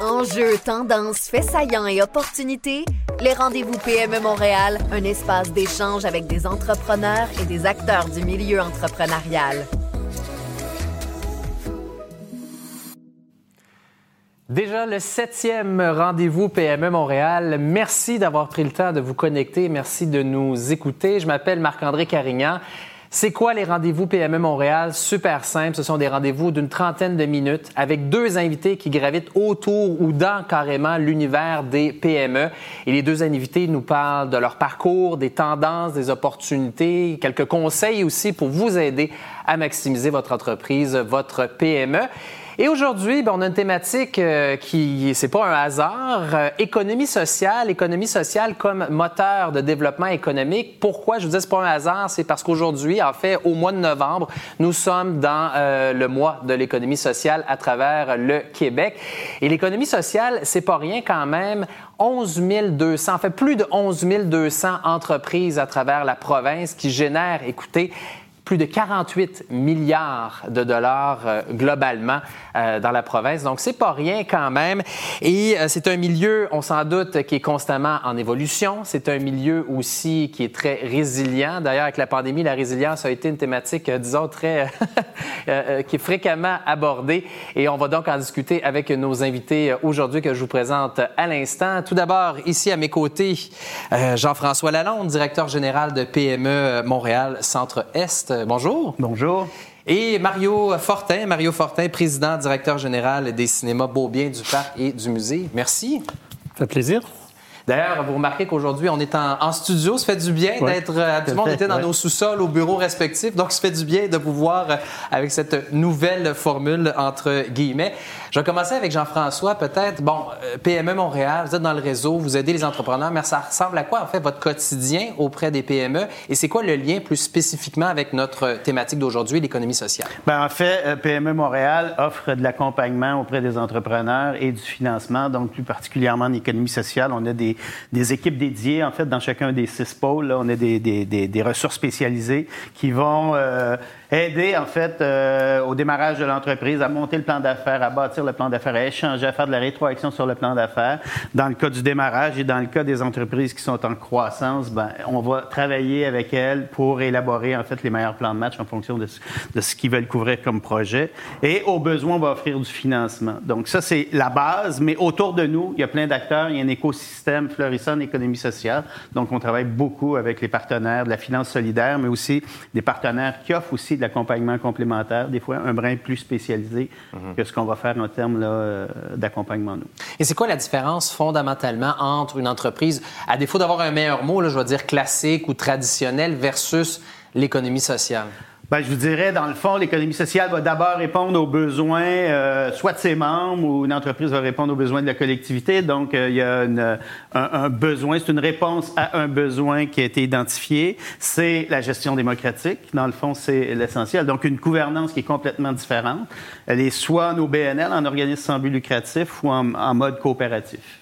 Enjeux, tendances, faits saillants et opportunités, les rendez-vous PME Montréal, un espace d'échange avec des entrepreneurs et des acteurs du milieu entrepreneurial. Déjà le septième rendez-vous PME Montréal. Merci d'avoir pris le temps de vous connecter. Merci de nous écouter. Je m'appelle Marc-André Carignan. C'est quoi les rendez-vous PME Montréal? Super simple. Ce sont des rendez-vous d'une trentaine de minutes avec deux invités qui gravitent autour ou dans carrément l'univers des PME. Et les deux invités nous parlent de leur parcours, des tendances, des opportunités, quelques conseils aussi pour vous aider à maximiser votre entreprise, votre PME. Et aujourd'hui, ben, on a une thématique euh, qui, c'est pas un hasard, euh, économie sociale, économie sociale comme moteur de développement économique. Pourquoi je vous dis c'est pas un hasard, c'est parce qu'aujourd'hui, en fait, au mois de novembre, nous sommes dans euh, le mois de l'économie sociale à travers le Québec. Et l'économie sociale, c'est pas rien quand même. 11 200, en fait plus de 11 200 entreprises à travers la province qui génèrent, écoutez, plus de 48 milliards de dollars euh, globalement euh, dans la province. Donc, c'est pas rien quand même. Et euh, c'est un milieu, on s'en doute, qui est constamment en évolution. C'est un milieu aussi qui est très résilient. D'ailleurs, avec la pandémie, la résilience a été une thématique, disons, très qui est fréquemment abordée. Et on va donc en discuter avec nos invités aujourd'hui que je vous présente à l'instant. Tout d'abord, ici à mes côtés, Jean-François Lalonde, directeur général de PME Montréal Centre-Est. Euh, bonjour. Bonjour. Et Mario Fortin, Mario Fortin, président, directeur général des cinémas Beaubien du Parc et du Musée. Merci. Ça fait plaisir. D'ailleurs, vous remarquez qu'aujourd'hui, on est en, studio. Ça fait du bien d'être. Euh, tout le monde était dans nos sous-sols, au bureau respectifs. Donc, ça fait du bien de vous voir euh, avec cette nouvelle formule, entre guillemets. Je vais commencer avec Jean-François, peut-être. Bon, euh, PME Montréal, vous êtes dans le réseau, vous aidez les entrepreneurs, mais ça ressemble à quoi, en fait, votre quotidien auprès des PME? Et c'est quoi le lien plus spécifiquement avec notre thématique d'aujourd'hui, l'économie sociale? Bien, en fait, euh, PME Montréal offre de l'accompagnement auprès des entrepreneurs et du financement, donc plus particulièrement en économie sociale. On a des, des équipes dédiées, en fait, dans chacun des six pôles. Là, on a des, des, des, ressources spécialisées qui vont euh, aider, en fait, au démarrage de l'entreprise, à monter le plan d'affaires, à bâtir le plan d'affaires, à échanger, à faire de la rétroaction sur le plan d'affaires. Dans le cas du démarrage et dans le cas des entreprises qui sont en croissance, ben, on va travailler avec elles pour élaborer en fait les meilleurs plans de match en fonction de ce, de ce qu'ils veulent couvrir comme projet. Et au besoin, on va offrir du financement. Donc ça, c'est la base, mais autour de nous, il y a plein d'acteurs, il y a un écosystème florissant en économie sociale. Donc on travaille beaucoup avec les partenaires de la finance solidaire, mais aussi des partenaires qui offrent aussi de l'accompagnement complémentaire, des fois un brin plus spécialisé mhm. que ce qu'on va faire en termes euh, d'accompagnement, nous. Et c'est quoi la différence fondamentalement entre une entreprise, à défaut d'avoir un meilleur mot, là, je vais dire classique ou traditionnel, versus l'économie sociale? Bien, je vous dirais, dans le fond, l'économie sociale va d'abord répondre aux besoins, euh, soit de ses membres, ou une entreprise va répondre aux besoins de la collectivité. Donc, euh, il y a une, un, besoin, c'est une réponse à un besoin qui a été identifié. C'est la gestion démocratique. Dans le fond, c'est l'essentiel. Donc, une gouvernance qui est complètement différente. Elle est soit en OBNL, en organisme sans but lucratif, ou en, en mode coopératif.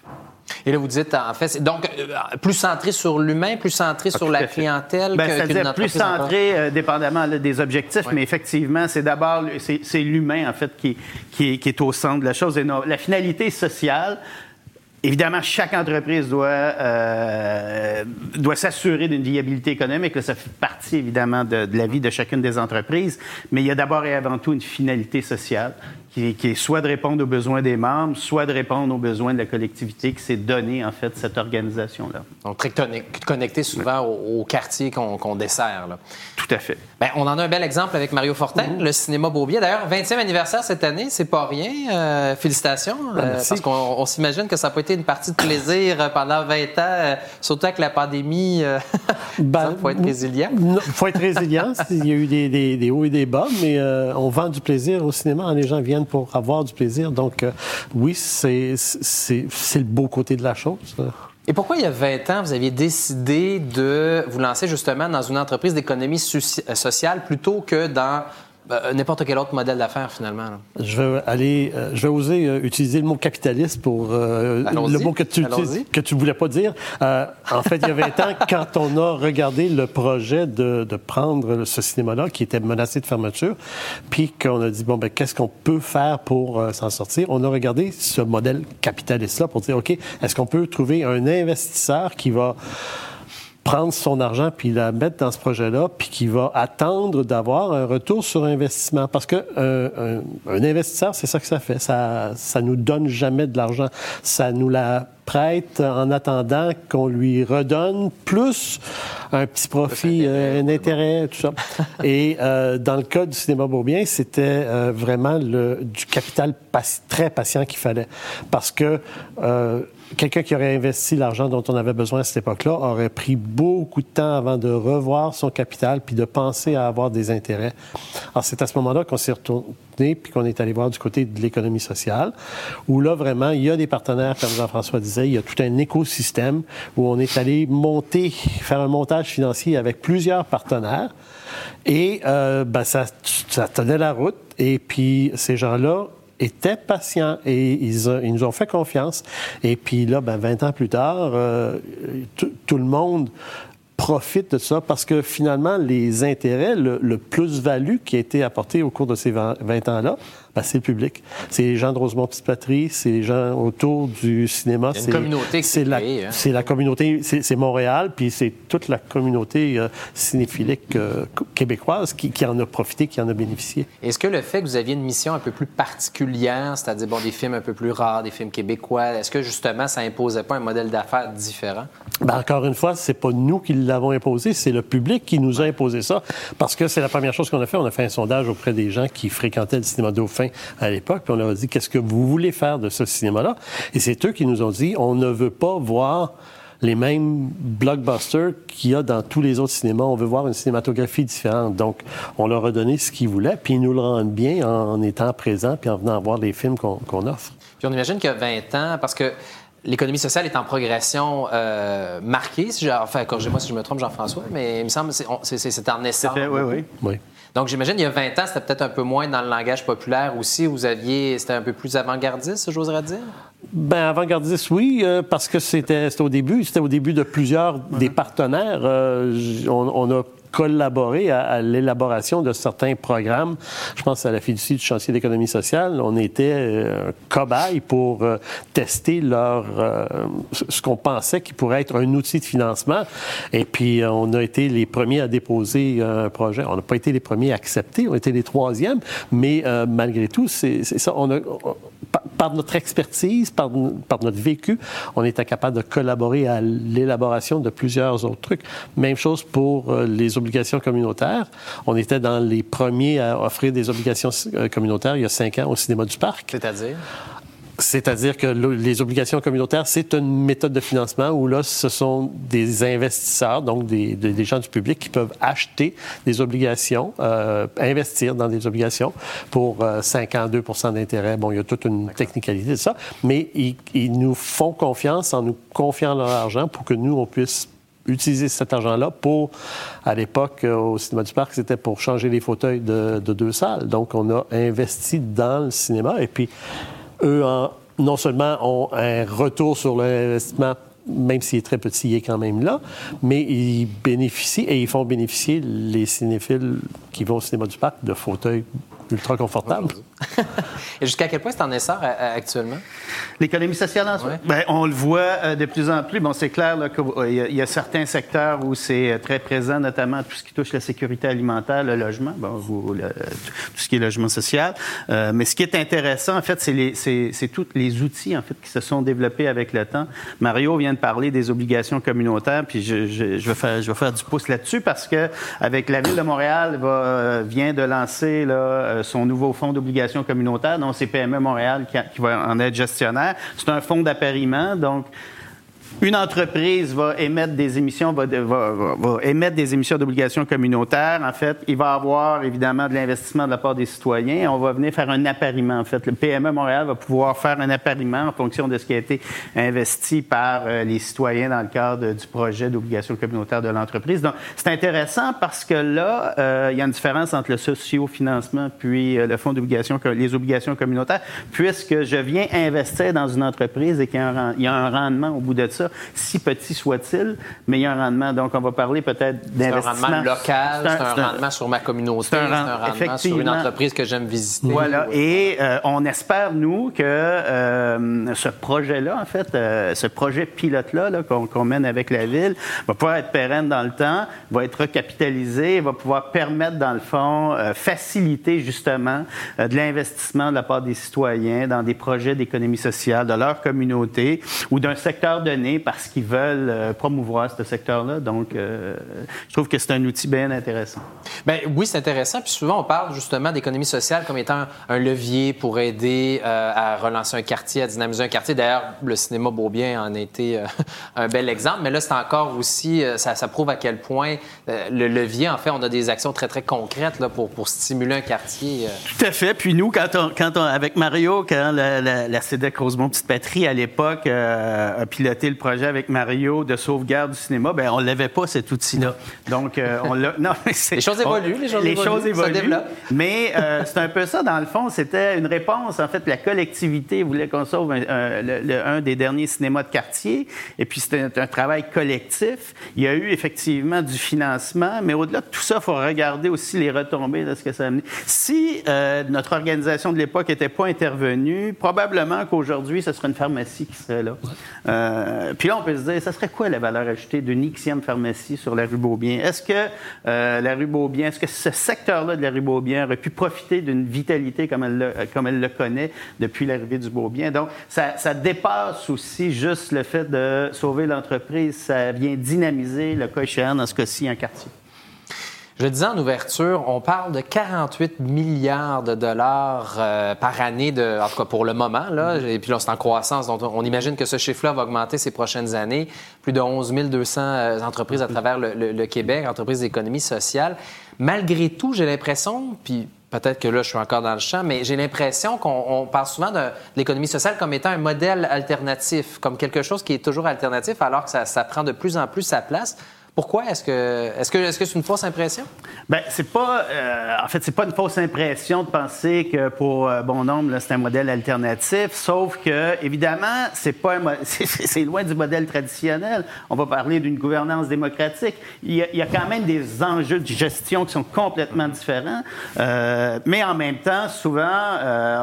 Et là, vous dites, en fait, donc euh, plus centré sur l'humain, plus centré sur la clientèle ben, C'est-à-dire plus centré, euh, dépendamment des objectifs, mais effectivement, c'est d'abord, c'est l'humain, en fait, qui, qui, qui, est au centre de la chose. Et la finalité sociale, Évidemment, chaque entreprise doit, euh, doit s'assurer d'une viabilité économique. ça fait partie, évidemment, de, de, la vie de chacune des entreprises. Mais il y a d'abord et avant tout une finalité sociale qui, est soit de répondre aux besoins des membres, soit de répondre aux besoins de la collectivité qui s'est donnée, en fait, cette organisation-là. Donc, très connecté souvent au, quartier qu'on dessert. Là. Tout à fait. Bien, on en a un bel exemple avec Mario Fortin, le cinéma Beaubien. D'ailleurs, 20e anniversaire cette année, c'est pas rien. Euh, félicitations. Ah, euh, parce qu'on s'imagine que ça n'a pas été une partie de plaisir euh, pendant 20 ans, surtout avec la pandémie. Il ben, faut être résilient. Il faut être résilient. Il y a eu des, des, hauts et des bas, mais on vend du plaisir au cinéma. Les gens viennent pour avoir du plaisir. Donc, euh, oui, c'est le beau côté de la chose. Et pourquoi, il y a 20 ans, vous aviez décidé de vous lancer justement dans une entreprise d'économie sociale plutôt que dans euh, n'importe quel autre modèle d'affaires, finalement. Je vais aller, euh, je vais oser euh, utiliser le mot capitaliste pour le mot que tu que tu voulais pas dire. en fait, il y a 20 ans, quand on a regardé le projet de, de prendre ce cinéma-là qui était menacé de fermeture, puis qu'on a dit bon ben qu'est-ce qu'on peut faire pour s'en sortir, on a regardé ce modèle capitaliste-là pour dire ok, est-ce qu'on peut trouver un investisseur qui va prendre son argent puis la mettre dans ce projet-là, puis qui va attendre d'avoir un retour sur investissement. Parce que euh, un, investisseur, c'est ça que ça fait. Ça, ça nous donne jamais de l'argent. Ça nous la prête en attendant qu'on lui redonne plus un petit profit, euh, un intérêt, tout ça. Et euh, dans le cas du cinéma Beaubien, c'était vraiment le, du capital très patient qu'il fallait. Parce que quelqu'un qui aurait investi l'argent dont on avait besoin à cette époque-là aurait pris beaucoup de temps avant de revoir son capital puis de penser à avoir des intérêts. Alors, c'est à ce moment-là qu'on s'est retourné puis qu'on est allé voir du côté de l'économie sociale, où là, vraiment, il y a des partenaires, comme Jean-François disait, il y a tout un écosystème où on est allé monter, faire un montage financier avec plusieurs partenaires. Et euh, ben, ça, ça tenait la route. Et puis, ces gens-là étaient patients et ils, nous ont fait confiance. Et puis là, ben, 20 ans plus tard, euh, tout le monde profite de ça parce que finalement, les intérêts, le, le plus-value qui a été apporté au cours de ces 20 ans-là, c'est le public. C'est les gens de Rosemont Petite Patrie, c'est les gens autour du cinéma. C'est communauté C'est la, hein. c'est la communauté, c'est Montréal, puis c'est toute la communauté euh, cinéphilique euh, québécoise qui, qui, en a profité, qui en a bénéficié. Est-ce que le fait que vous aviez une mission un peu plus particulière, c'est-à-dire bon, des films un peu plus rares, des films québécois, est-ce que justement ça imposait pas un modèle d'affaires différent? Ben, encore une fois, c'est pas nous qui l'avons imposé, c'est le public qui nous a imposé ça, parce que c'est la première chose qu'on a fait. On a fait un sondage auprès des gens qui fréquentaient le cinéma Dauphin à l'époque, puis on leur a dit qu'est-ce que vous voulez faire de ce cinéma-là? Et c'est eux qui nous ont dit on ne veut pas voir les mêmes blockbusters qu'il y a dans tous les autres cinémas. On veut voir une cinématographie différente. Donc, on leur a donné ce qu'ils voulaient, puis ils nous le rendent bien en étant présents, puis en venant voir les films qu'on offre. Puis on imagine qu'il y a 20 ans, parce que l'économie sociale est en progression euh, marquée. Si enfin, corrigez-moi si je me trompe, Jean-François, mais il me semble que c'est en essence. oui, oui. oui. Donc, j'imagine, il y a 20 ans, c'était peut-être un peu moins dans le langage populaire aussi. Vous aviez, c'était un peu plus avant-gardiste, j'oserais dire? Ben avant-gardiste, oui, euh, parce que c'était au début, c'était au début de plusieurs des partenaires. Euh, on, on, a collaborer à, l'élaboration de certains programmes. Je pense à la fiducie du chantier d'économie sociale. On était euh, cobaye pour euh, tester leur, euh, ce qu'on pensait qui pourrait être un outil de financement. Et puis, on a été les premiers à déposer un projet. On n'a pas été les premiers à accepter, on a été les troisièmes, mais malgré tout, c'est ça. Par notre expertise, par, notre vécu, on était capable de collaborer à l'élaboration de plusieurs autres trucs. Même chose pour les obligations communautaires. On était dans les premiers à offrir des obligations euh, communautaires il y a cinq ans au cinéma du Parc. C'est-à-dire que les obligations communautaires, c'est une méthode de financement où là, ce sont des investisseurs, donc des, gens du public qui peuvent acheter des obligations, euh, investir dans des obligations pour 52% euh, d'intérêt. Bon, il y a toute une technicalité de ça, mais ils, ils nous font confiance en nous confiant leur argent pour que nous, on puisse utiliser cet argent-là pour, à l'époque, euh, au cinéma du parc, c'était pour changer les fauteuils de, deux salles. Donc, on a investi dans le cinéma et puis eux, non seulement ont un retour sur l'investissement même s'il est très petit, il est quand même là, mais ils bénéficient et ils font bénéficier les cinéphiles qui vont au cinéma du parc de fauteuils ultra confortable. Et jusqu'à quel point c'est en essor euh, actuellement? L'économie sociale en soi? Ben, on le voit euh, de plus en plus. Bon, c'est clair qu'il euh, y, a certains secteurs où c'est très présent, notamment tout ce qui touche la sécurité alimentaire, le logement, bon, tout ce qui est logement social. mais ce qui est intéressant, en fait, c'est tous les outils en fait, qui se sont développés avec le temps. Mario vient de parler des obligations communautaires, puis je, je, je vais, faire, je vais faire du pouce là-dessus parce que avec la Ville de Montréal va, vient de lancer là, euh, son nouveau fonds d'obligation communautaire, dont c'est PME Montréal qui, va en être gestionnaire. C'est un fonds d'appariement, donc une entreprise va émettre des émissions, va, émettre des émissions d'obligations communautaires. En fait, il va avoir évidemment de l'investissement de la part des citoyens. On va venir faire un appariement. En fait, le PME Montréal va pouvoir faire un appariement en fonction de ce qui a été investi par euh, les citoyens dans le cadre du projet d'obligation communautaire de l'entreprise. Donc, c'est intéressant parce que là, euh, il y a une différence entre le socio-financement puis euh, le fonds d'obligation, les obligations communautaires, puisque je viens investir dans une entreprise et qu'il y a un rendement au bout de ça si petit soit-il, mais il y a un rendement. Donc, on va parler peut-être d'investissement. C'est un rendement local, c'est un, rendement sur ma communauté, c'est un, rendement sur une entreprise que j'aime visiter. Voilà. Et euh, on espère, nous, que euh, ce projet-là, en fait, euh, ce projet pilote-là qu'on mène avec la Ville, va pouvoir être pérenne dans le temps, va être recapitalisé, va pouvoir permettre, dans le fond, faciliter justement de l'investissement de la part des citoyens dans des projets d'économie sociale de leur communauté ou d'un secteur donné parce qu'ils veulent euh, promouvoir ce secteur-là. Donc, euh, je trouve que c'est un outil bien intéressant. Bien, oui, c'est intéressant. Puis souvent, on parle justement d'économie sociale comme étant un levier pour aider euh, à relancer un quartier, à dynamiser un quartier. D'ailleurs, le cinéma Beaubien en a été un bel exemple. Mais là, c'est encore aussi, ça, prouve à quel point le levier, en fait, on a des actions très, très concrètes là, pour, pour stimuler un quartier. Tout à fait. Puis nous, quand on, quand on avec Mario, quand la, la, la CEDEC Rosemont Petite Patrie, à l'époque, a piloté le projet avec Mario de sauvegarde du cinéma, ben on l'avait pas cet outil-là. Donc euh, on l'a. Non, les choses évoluent, les choses les évoluent, choses évoluent. Mais euh, c'est un peu ça dans le fond. C'était une réponse. En fait, la collectivité voulait qu'on sauve un, des derniers cinémas de quartier, et puis c'était un, travail collectif. Il y a eu effectivement du financement, mais au-delà de tout ça, il faut regarder aussi les retombées de ce que ça a amené. Si euh, notre organisation de l'époque n'était pas intervenue, probablement qu'aujourd'hui, ce serait une pharmacie qui serait là. Puis là, on peut se dire, ça serait quoi la valeur ajoutée d'une Xième pharmacie sur la rue Beaubien? Est-ce que euh, la rue Beaubien, est-ce que ce secteur-là de la rue Beaubien aurait pu profiter d'une vitalité comme elle, le, comme elle le connaît depuis l'arrivée du Beaubien? Donc, ça, ça dépasse aussi juste le fait de sauver l'entreprise. Ça vient dynamiser le cas échéant, dans ce cas-ci, un quartier. Je disais en ouverture, on parle de 48 milliards de dollars euh, par année, de, en tout cas pour le moment, là, et puis là, c'est en croissance. Donc, on imagine que ce chiffre-là va augmenter ces prochaines années. Plus de 11 200 euh, entreprises à travers le, Québec, entreprises d'économie sociale. Malgré tout, j'ai l'impression, puis peut-être que là, je suis encore dans le champ, mais j'ai l'impression qu'on parle souvent de, l'économie sociale comme étant un modèle alternatif, comme quelque chose qui est toujours alternatif, alors que ça, ça prend de plus en plus sa place. Pourquoi? Est-ce que est-ce que est-ce que c'est une fausse impression? Ben c'est pas euh, en fait c'est pas une fausse impression de penser que pour euh, bon nombre c'est un modèle alternatif, sauf que évidemment c'est pas c'est loin du modèle traditionnel. On va parler d'une gouvernance démocratique. Il y, a, quand même des enjeux de gestion qui sont complètement différents, euh, mais en même temps souvent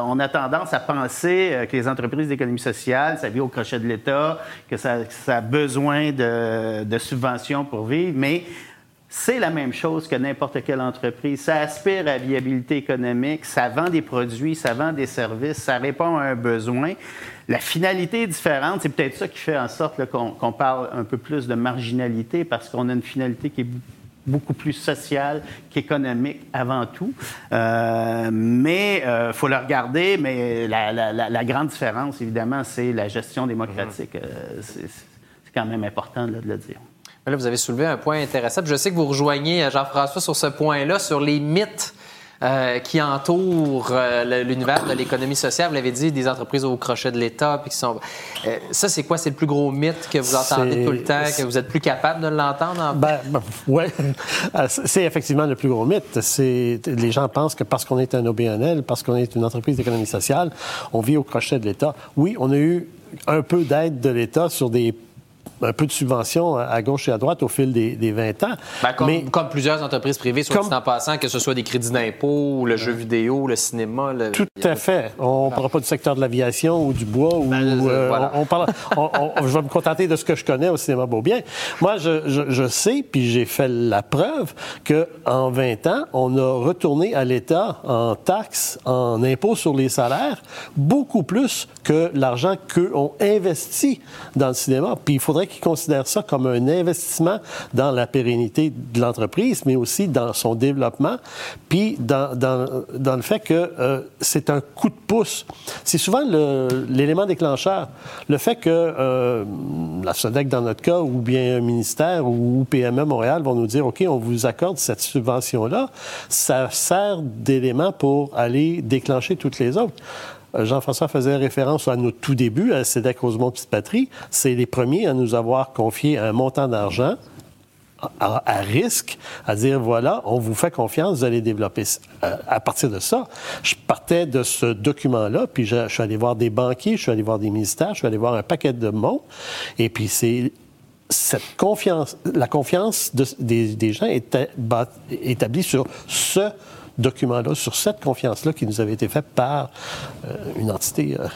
on a tendance à penser que les entreprises d'économie sociale ça vit au crochet de l'État, que ça, ça, a besoin de, de subventions pour mais c'est la même chose que n'importe quelle entreprise. Ça aspire à la viabilité économique, ça vend des produits, ça vend des services, ça répond à un besoin. La finalité est différente. C'est peut-être ça qui fait en sorte qu'on parle un peu plus de marginalité parce qu'on a une finalité qui est beaucoup plus sociale qu'économique avant tout. Euh, mais il euh, faut le regarder, mais la, grande différence, évidemment, c'est la gestion démocratique. Mm-hmm. Euh, c'est quand même important de le dire. Là, vous avez soulevé un point intéressant. Je sais que vous rejoignez euh, Jean-François sur ce point-là, sur les mythes euh, qui entourent euh, l'univers de l'économie sociale. Vous l'avez dit, des entreprises au crochet de l'État. Puis qui sont... ça, c'est quoi? C'est le plus gros mythe que vous entendez tout le temps, que vous êtes plus capable de l'entendre? Ben, ben, oui. c'est effectivement le plus gros mythe. C'est Les gens pensent que parce qu'on est un OBNL, parce qu'on est une entreprise d'économie sociale, on vit au crochet de l'État. Oui, on a eu un peu d'aide de l'État sur des un peu de subventions à gauche et à droite au fil des, des 20 ans. Ben, comme, Mais, comme, plusieurs entreprises privées, soit comme, en passant, que ce soit des crédits d'impôt, le jeu vidéo, le cinéma. Tout à fait. On ne parlera pas du secteur de l'aviation ou du bois. Ou, ben, euh, on, parle, je vais me contenter de ce que je connais au cinéma Beaubien. Moi, je, je, je sais, puis j'ai fait la preuve, qu'en 20 ans, on a retourné à l'État en taxes, en impôts sur les salaires, beaucoup plus que l'argent qu'eux ont investi dans le cinéma. Puis il faut faudrait qu'ils considèrent ça comme un investissement dans la pérennité de l'entreprise, mais aussi dans son développement, puis dans, dans, dans le fait que euh, c'est un coup de pouce. C'est souvent l'élément déclencheur. Le fait que euh, la SODEC, dans notre cas, ou bien un ministère ou PME Montréal vont nous dire, OK, on vous accorde cette subvention-là, ça sert d'élément pour aller déclencher toutes les autres. Euh, Jean-François faisait référence à notre tout début, à CEDEC Rosemont Petite Patrie. C'est les premiers à nous avoir confié un montant d'argent à, risque, à dire voilà, on vous fait confiance, vous allez développer. Euh, à partir de ça, je partais de ce document-là, puis je, suis allé voir des banquiers, je suis allé voir des ministères, je suis allé voir un paquet de monde, et puis c'est cette confiance, la confiance des, gens est établie sur ce document-là, sur cette confiance-là qui nous avait été faite par euh, une entité euh,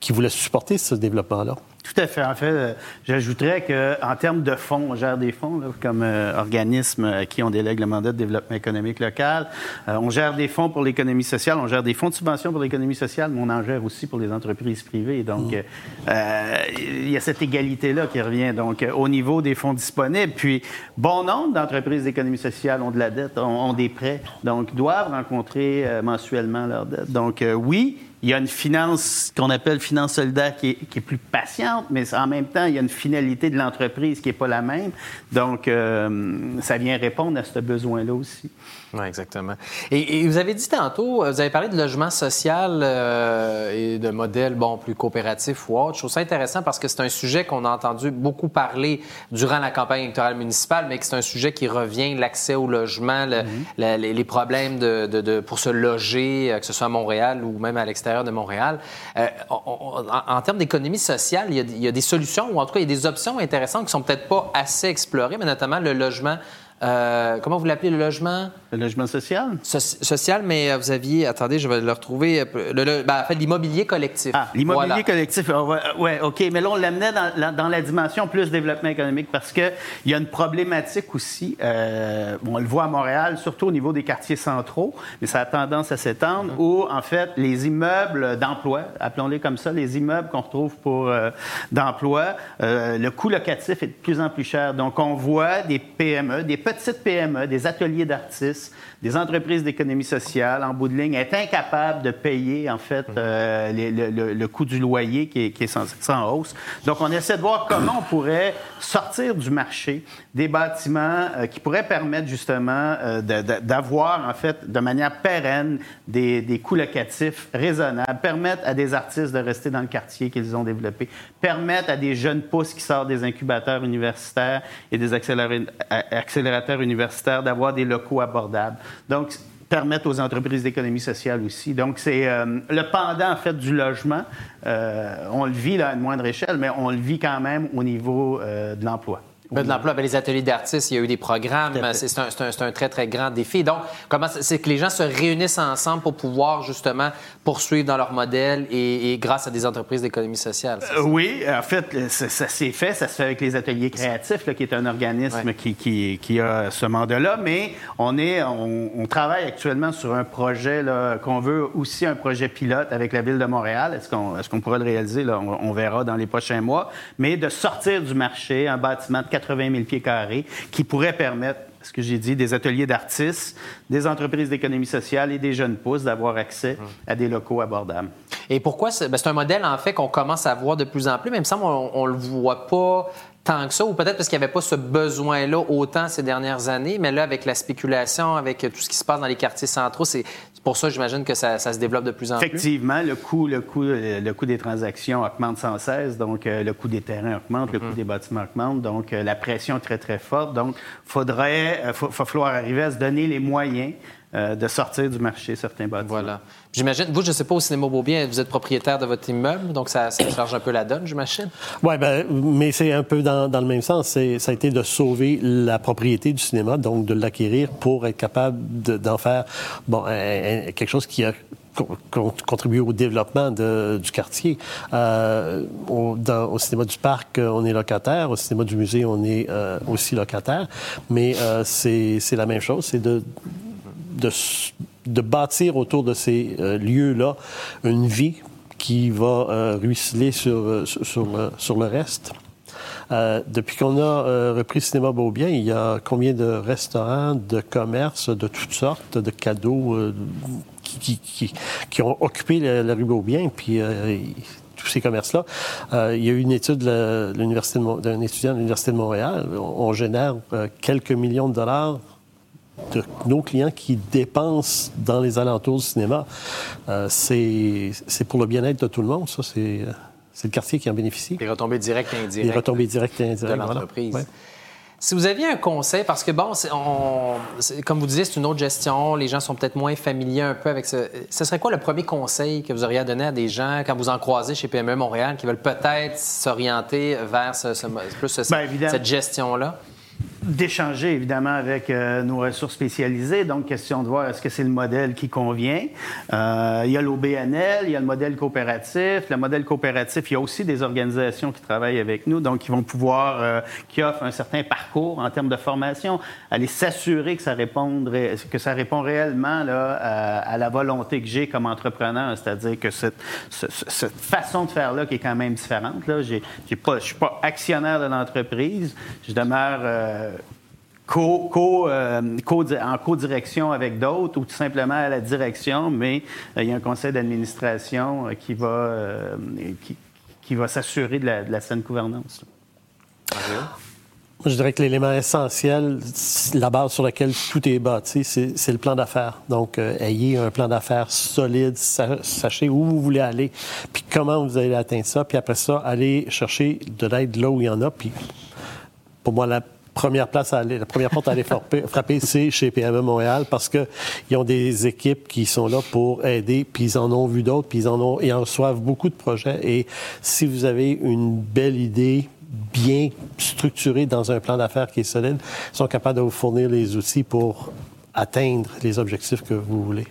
qui voulait supporter ce développement-là. Tout à fait. En fait, euh, j'ajouterais qu'en termes de fonds, on gère des fonds comme euh, organisme à qui on délègue le mandat de développement économique local. Euh, on gère des fonds pour l'économie sociale, on gère des fonds de subvention pour l'économie sociale, mais on en gère aussi pour les entreprises privées. Donc, mmh. il y a cette égalité-là qui revient. Donc, au niveau des fonds disponibles, puis bon nombre d'entreprises d'économie sociale ont de la dette, ont, ont des prêts, donc doivent rencontrer mensuellement leur dette. Donc, oui, il y a une finance qu'on appelle finance solidaire qui est, plus patiente, mais en même temps, il y a une finalité de l'entreprise qui n'est pas la même. Donc, euh, ça vient répondre à ce besoin-là aussi. Oui, exactement. Et, vous avez dit tantôt, euh, vous avez parlé de logement social euh, et de modèles bon, plus coopératifs ou autres. Je trouve ça intéressant parce que c'est un sujet qu'on a entendu beaucoup parler durant la campagne électorale municipale, mais que c'est un sujet qui revient, l'accès au logement, mm-hmm. les, problèmes de, pour se loger, euh, que ce soit à Montréal ou même à l'extérieur de Montréal. en, termes d'économie sociale, il y, a, il y, a, des solutions, ou en tout cas, il y a des options intéressantes qui sont peut-être pas assez explorées, mais notamment le logement euh, comment vous l'appelez, le logement? Le logement social? social, mais euh, vous aviez, attendez, je vais le retrouver, euh, le, ben, en fait, l'immobilier collectif. Ah, l'immobilier collectif, oui, OK, mais là, on l'amenait dans, dans, la dimension plus développement économique parce qu'il y a une problématique aussi, on le voit à Montréal, surtout au niveau des quartiers centraux, mais ça a tendance à s'étendre, mm-hmm. où, en fait, les immeubles d'emploi, appelons-les comme ça, les immeubles qu'on retrouve pour d'emploi, le coût locatif est de plus en plus cher. Donc, on voit des PME, des petites PME, des ateliers d'artistes, des entreprises d'économie sociale, en bout de ligne, est incapable de payer, en fait, mmh. euh, le, coût du loyer qui est, sans, hausse. Donc, on essaie de voir comment on pourrait sortir du marché des bâtiments euh, qui pourraient permettre, justement, euh, d'avoir, en fait, de manière pérenne, des, des coûts locatifs raisonnables, permettre à des artistes de rester dans le quartier qu'ils ont développé, permettre à des jeunes pousses qui sortent des incubateurs universitaires et des accélérateurs universitaires d'avoir des locaux abordables. Donc, permettre aux entreprises d'économie sociale aussi. Donc, c'est euh, le pendant, en fait, du logement. Euh, on le vit là, à une moindre échelle, mais on le vit quand même au niveau euh, de l'emploi. De l'emploi, ben, les ateliers d'artistes, il y a eu des programmes. C'est un, un, très, très grand défi. Donc, comment c'est que les gens se réunissent ensemble pour pouvoir justement poursuivre dans leur modèle et, grâce à des entreprises d'économie sociale? Euh, oui, en fait, ça, s'est fait. Ça se fait avec les ateliers créatifs, qui est un organisme qui, qui, qui, a ce mandat-là. Mais on, est, on, travaille actuellement sur un projet qu'on veut aussi un projet pilote avec la Ville de Montréal. Est-ce qu'on est pourra le réaliser? Là? On, on, verra dans les prochains mois. Mais de sortir du marché un bâtiment de 80 000 pieds carrés qui pourrait permettre ce que j'ai dit, des ateliers d'artistes, des entreprises d'économie sociale et des jeunes pousses d'avoir accès à des locaux abordables. Et pourquoi? Ben, c'est un modèle, en fait, qu'on commence à voir de plus en plus, mais il me semble qu'on ne le voit pas tant que ça, ou peut-être parce qu'il n'y avait pas ce besoin-là autant ces dernières années, mais là, avec la spéculation, avec tout ce qui se passe dans les quartiers centraux, c'est pour ça, j'imagine que ça, se développe de plus en plus. Effectivement, le coût, le, coût, le coût des transactions augmente sans cesse, donc euh, le coût des terrains augmente, le coût mm-hmm. des bâtiments augmente, donc euh, la pression est très, très forte. Donc, il faudrait, euh, va falloir arriver à se donner les moyens de sortir du marché certains bâtiments. Voilà. J'imagine, vous, je ne sais pas, au Cinéma Beaubien, vous êtes propriétaire de votre immeuble, donc ça, charge un peu la donne, j'imagine? Oui, ben, mais c'est un peu dans, le même sens. Ça a été de sauver la propriété du cinéma, donc de l'acquérir pour être capable d'en faire bon, quelque chose qui a contribué au développement du quartier. Euh, au, cinéma du parc, on est locataire. Au cinéma du musée, on est euh, aussi locataire. Mais euh, c'est la même chose. C'est de, de bâtir autour de ces euh, lieux-là une vie qui va euh, ruisseler sur, euh, sur, sur, le reste. depuis qu'on a repris Cinéma Beaubien, il y a combien de restaurants, de commerces, de toutes sortes, de cadeaux qui, ont occupé la, rue Beaubien, puis tous ces commerces-là? il y a eu une étude d'un étudiant de l'Université de Montréal. On, génère quelques millions de dollars de nos clients qui dépensent dans les alentours du cinéma. Euh, c'est pour le bien-être de tout le monde, ça. C'est le quartier qui en bénéficie. Les retombées directes et indirectes. Les retombées directes et indirectes. De l'entreprise. Si vous aviez un conseil, parce que bon, comme vous disiez, c'est une autre gestion, les gens sont peut-être moins familiers un peu avec ce. Ce serait quoi le premier conseil que vous auriez à donner à des gens quand vous en croisez chez PME Montréal qui veulent peut-être s'orienter vers ce, plus ben, cette gestion-là? D'échanger évidemment avec euh, nos ressources spécialisées. Donc, question de voir est-ce que c'est le modèle qui convient? Euh, il y a l'OBNL, il y a le modèle coopératif. Le modèle coopératif, il y a aussi des organisations qui travaillent avec nous, donc qui vont pouvoir, euh, qui offrent un certain parcours en termes de formation, aller s'assurer que ça réponde, que ça répond réellement à, la volonté que j'ai comme entrepreneur, c'est-à-dire que cette, cette, façon de faire là qui est quand même différente. Là, j'ai, pas, je suis pas actionnaire de l'entreprise, je demeure euh, en co-direction avec d'autres ou tout simplement à la direction, mais euh, il y a un conseil d'administration euh, qui va, qui, va s'assurer de la, saine gouvernance. Je dirais que l'élément essentiel, la base sur laquelle tout est bâti, c'est le plan d'affaires. Donc, ayez un plan d'affaires solide, sachez où vous voulez aller, puis comment vous allez atteindre ça, puis après ça, allez chercher de l'aide là où il y en a. Puis, pour moi, la première place à aller, la première porte à aller frapper, c'est chez PME Montréal parce qu'ils ont des équipes qui sont là pour aider, puis ils en ont vu d'autres, puis ils en ont, ils en reçoivent beaucoup de projets. Et si vous avez une belle idée, bien structurée dans un plan d'affaires qui est solide, ils sont capables de vous fournir les outils pour atteindre les objectifs que vous voulez.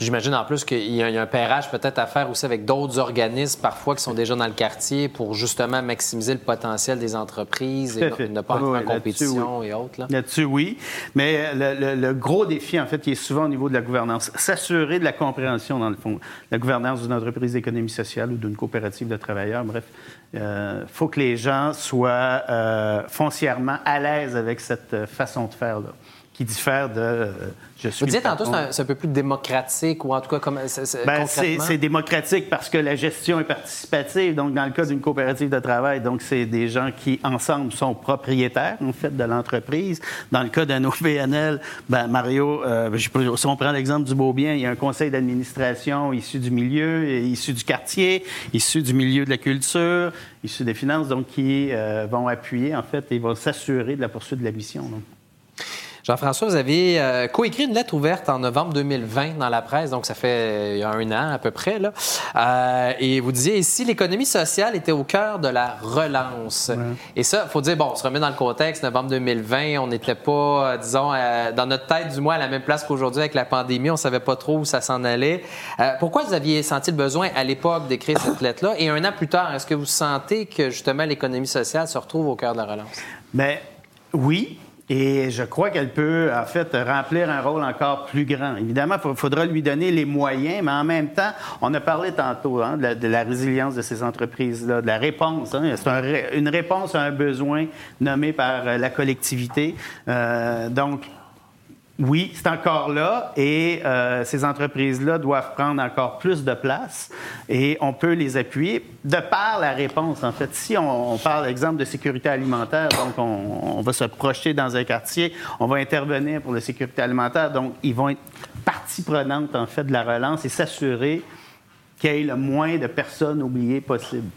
J'imagine en plus qu'il y, a un pairage peut-être à faire aussi avec d'autres organismes parfois qui sont déjà dans le quartier pour justement maximiser le potentiel des entreprises et ne pas entrer en compétition et autres. Là-dessus, oui. Mais le, gros défi, en fait, qui est souvent au niveau de la gouvernance, s'assurer de la compréhension, dans le fond, la gouvernance d'une entreprise d'économie sociale ou d'une coopérative de travailleurs. Bref, il euh, faut que les gens soient euh, foncièrement à l'aise avec cette façon de faire-là qui diffère de euh, je suis. Vous disiez tantôt c'est un, peu plus démocratique ou en tout cas comme ben, c'est démocratique parce que la gestion est participative. Donc dans le cas d'une coopérative de travail, donc c'est des gens qui ensemble sont propriétaires en fait de l'entreprise. Dans le cas d'un OBNL, ben Mario, euh, si on prend l'exemple du Beaubien, il y a un conseil d'administration issu du milieu, issu du quartier, issu du milieu de la culture, issu des finances, donc qui euh, vont appuyer en fait et vont s'assurer de la poursuite de la mission. Donc. Jean-François, vous avez euh, coécrit une lettre ouverte en novembre 2020 dans la presse, donc ça fait euh, il y a un an à peu près. Là. Euh, et vous disiez ici, l'économie sociale était au cœur de la relance. Et ça, il faut dire, bon, on se remet dans le contexte, novembre 2020, on n'était pas, disons, dans notre tête du moins à la même place qu'aujourd'hui avec la pandémie, on ne savait pas trop où ça s'en allait. pourquoi vous aviez senti le besoin à l'époque d'écrire cette lettre-là? Et un an plus tard, est-ce que vous sentez que justement l'économie sociale se retrouve au cœur de la relance? Bien, oui, et je crois qu'elle peut, en fait, remplir un rôle encore plus grand. Évidemment, il faudra lui donner les moyens, mais en même temps, on a parlé tantôt hein, de, la, résilience de ces entreprises-là, de la réponse. Hein. C'est une réponse à un besoin nommé par euh, la collectivité. Euh, donc, oui, c'est encore là et euh, ces entreprises-là doivent prendre encore plus de place et on peut les appuyer de par la réponse. En fait, si on, parle, exemple, de sécurité alimentaire, donc on, va se projeter dans un quartier, on va intervenir pour la sécurité alimentaire, donc ils vont être partie prenante, en fait, de la relance et s'assurer qu'il y ait le moins de personnes oubliées possible.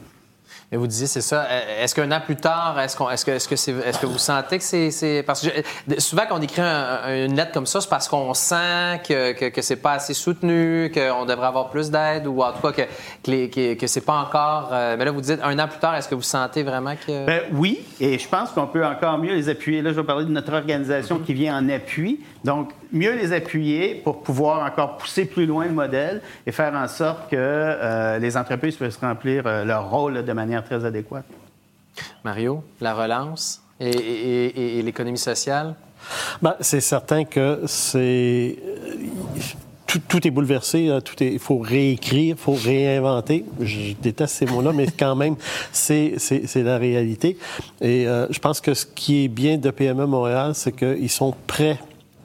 Mais vous disiez, c'est ça. Euh, est-ce qu'un an plus tard, est-ce, qu'on, est-ce, que, est-ce, que, c'est, est-ce que vous sentez que c'est. Parce que souvent, quand on écrit une lettre comme ça, c'est parce qu'on sent que, que, que, c'est pas assez soutenu, qu'on devrait avoir plus d'aide, ou en tout cas que, que, que, c'est pas encore. Euh, mais là, vous dites, un an plus tard, est-ce que vous sentez vraiment que. Ben, oui, et je pense qu'on peut encore mieux les appuyer. Là, je vais parler de notre organisation qui vient en appui. Donc, mieux les appuyer pour pouvoir encore pousser plus loin le modèle et faire en sorte que euh, les entreprises puissent remplir leur rôle de manière très adéquate. Mario, la relance et, l'économie sociale? Ben, c'est certain que c'est tout, est bouleversé, il faut réécrire, il faut réinventer. Je déteste ces mots-là, mais quand même, c'est la réalité. Et je pense que ce qui est bien de PME Montréal, c'est qu'ils sont près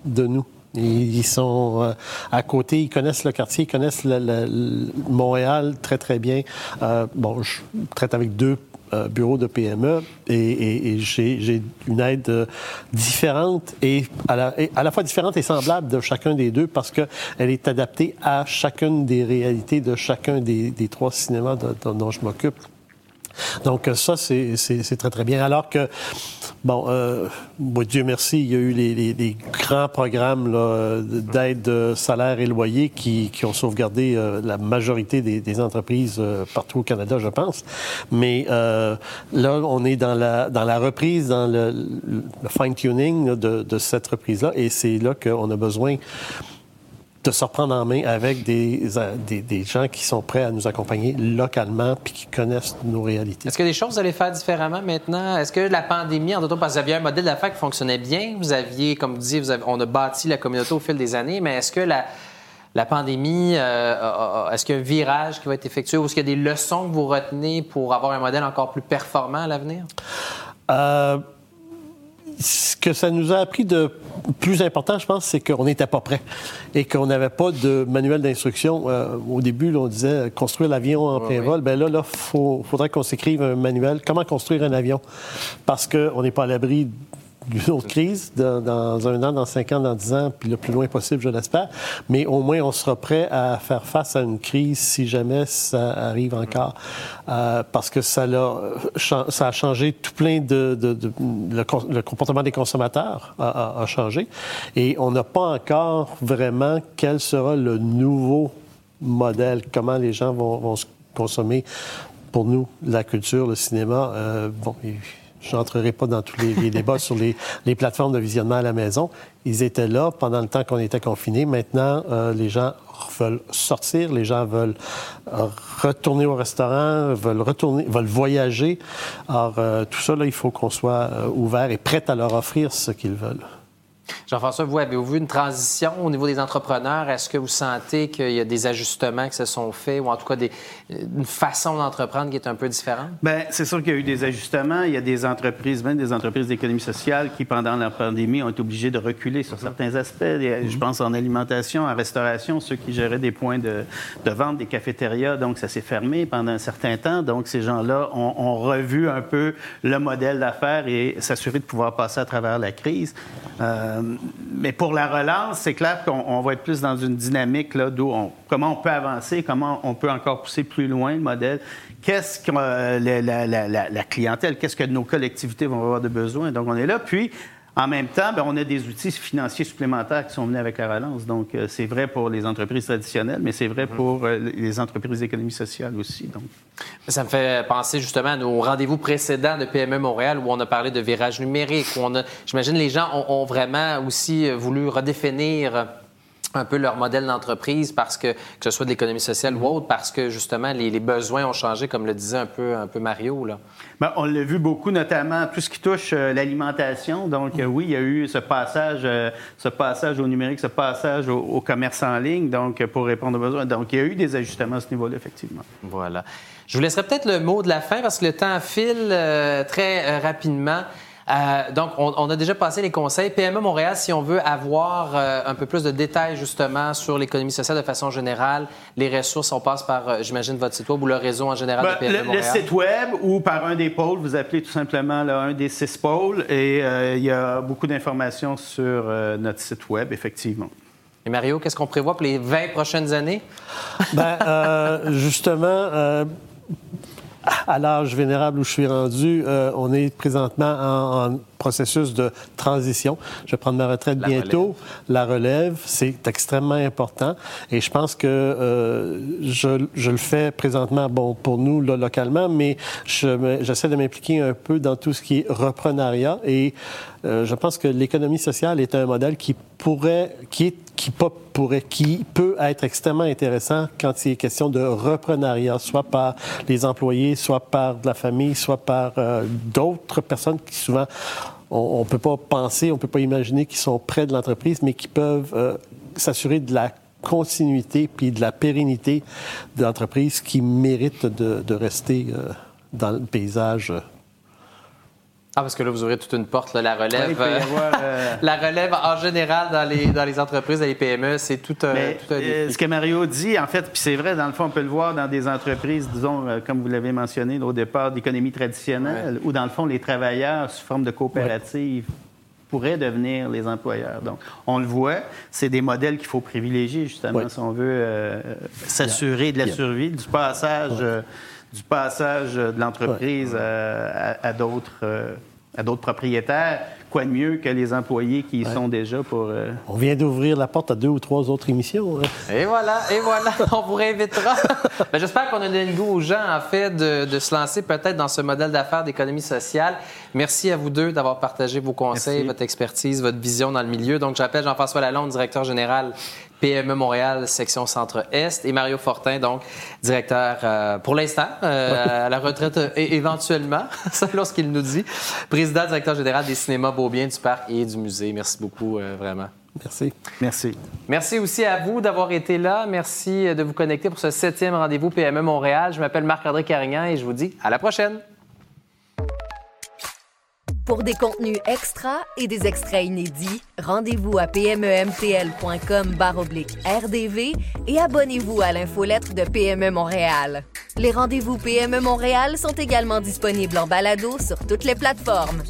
de nous. Ils sont euh, à côté, ils connaissent le quartier, ils connaissent Montréal très, très bien. Euh, bon, je traite avec deux euh, bureaux de PME et, j'ai une aide différente et à, la, fois différente et semblable de chacun des deux parce qu'elle est adaptée à chacune des réalités de chacun des, trois cinémas dont je m'occupe. Donc ça, c'est très, très bien. Alors que, bon, euh, Dieu merci, il y a eu les, grands programmes d'aide salaire et loyer qui, ont sauvegardé euh, la majorité des, entreprises euh, partout au Canada, je pense. Mais euh, là, on est dans la, dans la reprise, dans le, fine-tuning de cette reprise-là, et c'est là qu'on a besoin de se reprendre en main avec des, des, des, gens qui sont prêts à nous accompagner localement puis qui connaissent nos réalités. Est-ce que des choses vous allez faire différemment maintenant? Est-ce que la pandémie, en d'autres parce que vous aviez un modèle d'affaires qui fonctionnait bien, vous aviez, comme vous disiez, on a bâti la communauté au fil des années, mais est-ce que la, la pandémie, euh, est-ce qu'il y a un virage qui va être effectué ou est-ce qu'il y a des leçons que vous retenez pour avoir un modèle encore plus performant à l'avenir? Euh, ce que ça nous a appris de plus important, je pense, c'est qu'on n'était pas prêt et qu'on n'avait pas de manuel d'instruction. Euh, au début, on disait construire l'avion en plein vol. Ben là, là, faudrait qu'on s'écrive un manuel. Comment construire un avion? Parce qu'on n'est pas à l'abri d'une autre crise dans, un an, dans cinq ans, dans dix ans, puis le plus loin possible, je l'espère. Mais au moins, on sera prêt à faire face à une crise si jamais ça arrive encore. Euh, parce que ça a, ça a changé tout plein de... le, comportement des consommateurs a, changé. Et on n'a pas encore vraiment quel sera le nouveau modèle, comment les gens vont, consommer pour nous la culture, le cinéma. Euh, bon, je n'entrerai pas dans tous les, débats sur les, plateformes de visionnement à la maison. Ils étaient là pendant le temps qu'on était confinés. Maintenant, euh, les gens veulent sortir, les gens veulent euh, retourner au restaurant, veulent retourner, veulent voyager. Alors, euh, tout ça, il faut qu'on soit ouvert et prêt à leur offrir ce qu'ils veulent. Jean-François, vous avez vu une transition au niveau des entrepreneurs? Est-ce que vous sentez qu'il y a des ajustements qui se sont faits ou en tout cas des, une façon d'entreprendre qui est un peu différente? Bien, c'est sûr qu'il y a eu des ajustements. Il y a des entreprises, même des entreprises d'économie sociale qui, pendant la pandémie, ont été obligées de reculer sur certains aspects. Je mhm. pense en alimentation, en restauration, ceux qui géraient des points de, vente, des cafétérias. Donc, ça s'est fermé pendant un certain temps. Donc, ces gens-là ont, ont revu un peu le modèle d'affaires et s'assurer de pouvoir passer à travers la crise. Euh, mais pour la relance, c'est clair qu'on va être plus dans une dynamique là, d'où on, comment on peut avancer, comment on peut encore pousser plus loin le modèle. Qu'est-ce que euh, la, clientèle, qu'est-ce que nos collectivités vont avoir de besoin? Donc, on est là. En même temps, ben, on a des outils financiers supplémentaires qui sont venus avec la relance. Donc, euh, c'est vrai pour les entreprises traditionnelles, mais c'est vrai mm-hmm. pour euh, les entreprises d'économie sociale aussi. Donc. Ça me fait penser justement nos rendez-vous précédents de PME Montréal où on a parlé de virage numérique, où on a, j'imagine, les gens ont vraiment aussi voulu redéfinir un peu leur modèle d'entreprise parce que, que ce soit de l'économie sociale ou autre, parce que justement les, besoins ont changé, comme le disait un peu, un peu Mario. Là. Bien, on l'a vu beaucoup, notamment tout ce qui touche euh, l'alimentation. Donc, euh, oui, il y a eu ce passage, euh, ce passage au numérique, ce passage au, commerce en ligne, donc pour répondre aux besoins. Donc, il y a eu des ajustements à ce niveau-là, effectivement. Voilà. Je vous laisserai peut-être le mot de la fin parce que le temps file très rapidement. Euh, donc, on, a déjà passé les conseils. PME Montréal, si on veut avoir euh, un peu plus de détails justement sur l'économie sociale de façon générale, les ressources, on passe par, euh, j'imagine, votre site web ou le réseau en général de PME le, Montréal. Le site web ou par un des pôles, vous appelez tout simplement là, un des six pôles et il y a beaucoup d'informations sur notre site web, effectivement. Et Mario, qu'est-ce qu'on prévoit pour les 20 prochaines années? Bien, justement, à l'âge vénérable où je suis rendu, euh, on est présentement en, processus de transition. Je vais prendre ma retraite bientôt. La relève, c'est extrêmement important. Et je pense que euh, je, je, le fais présentement, bon, pour nous, là, localement, mais j'essaie de m'impliquer un peu dans tout ce qui est reprenariat. Et euh, je pense que l'économie sociale est un modèle qui pourrait, qui qui pas pourrait, qui peut être extrêmement intéressant quand il est question de reprenariat, soit par les employés, soit par de la famille, soit par euh, d'autres personnes qui souvent on ne peut pas penser, on ne peut pas imaginer qu'ils sont près de l'entreprise, mais qui peuvent euh, s'assurer de la continuité puis de la pérennité d'entreprises qui méritent de, rester dans le paysage ah, parce que là, vous ouvrez toute une porte, la relève. Euh, euh, la relève, en général, dans les, dans les entreprises, dans les PME, c'est tout, euh, tout un Ce que Mario dit, en fait, puis c'est vrai, dans le fond, on peut le voir dans des entreprises, disons, comme vous l'avez mentionné au départ, d'économie traditionnelle, où, dans le fond, les travailleurs, sous forme de coopérative, pourraient devenir les employeurs. Donc, on le voit, c'est des modèles qu'il faut privilégier, justement, si on veut s'assurer de la survie, du passage du passage de l'entreprise à, d'autres à d'autres propriétaires. Quoi de mieux que les employés qui y sont déjà pour. Euh, on vient d'ouvrir la porte à deux ou trois autres émissions. Hein. Et voilà, et voilà, on vous réinvitera. Ben, j'espère qu'on a donné le goût aux gens, en fait, de, se lancer peut-être dans ce modèle d'affaires d'économie sociale. Merci à vous deux d'avoir partagé vos conseils, votre expertise, votre vision dans le milieu. Donc, j'appelle Jean-François Lalonde, directeur général PME Montréal, section Centre-Est, et Mario Fortin, donc directeur euh, pour l'instant, euh, à la retraite euh, éventuellement, selon ce qu'il nous dit, président, directeur général des cinémas Beaubien, du parc et du musée. Merci beaucoup, vraiment. Merci. Merci. Merci aussi à vous d'avoir été là. Merci de vous connecter pour ce septième rendez-vous PME Montréal. Je m'appelle Marc-André Carignan et je vous dis à la prochaine. Pour des contenus extra et des extraits inédits, rendez-vous à pmemtl.com rdv et abonnez-vous à l'infolettre de PME Montréal. Les rendez-vous PME Montréal sont également disponibles en balado sur toutes les plateformes.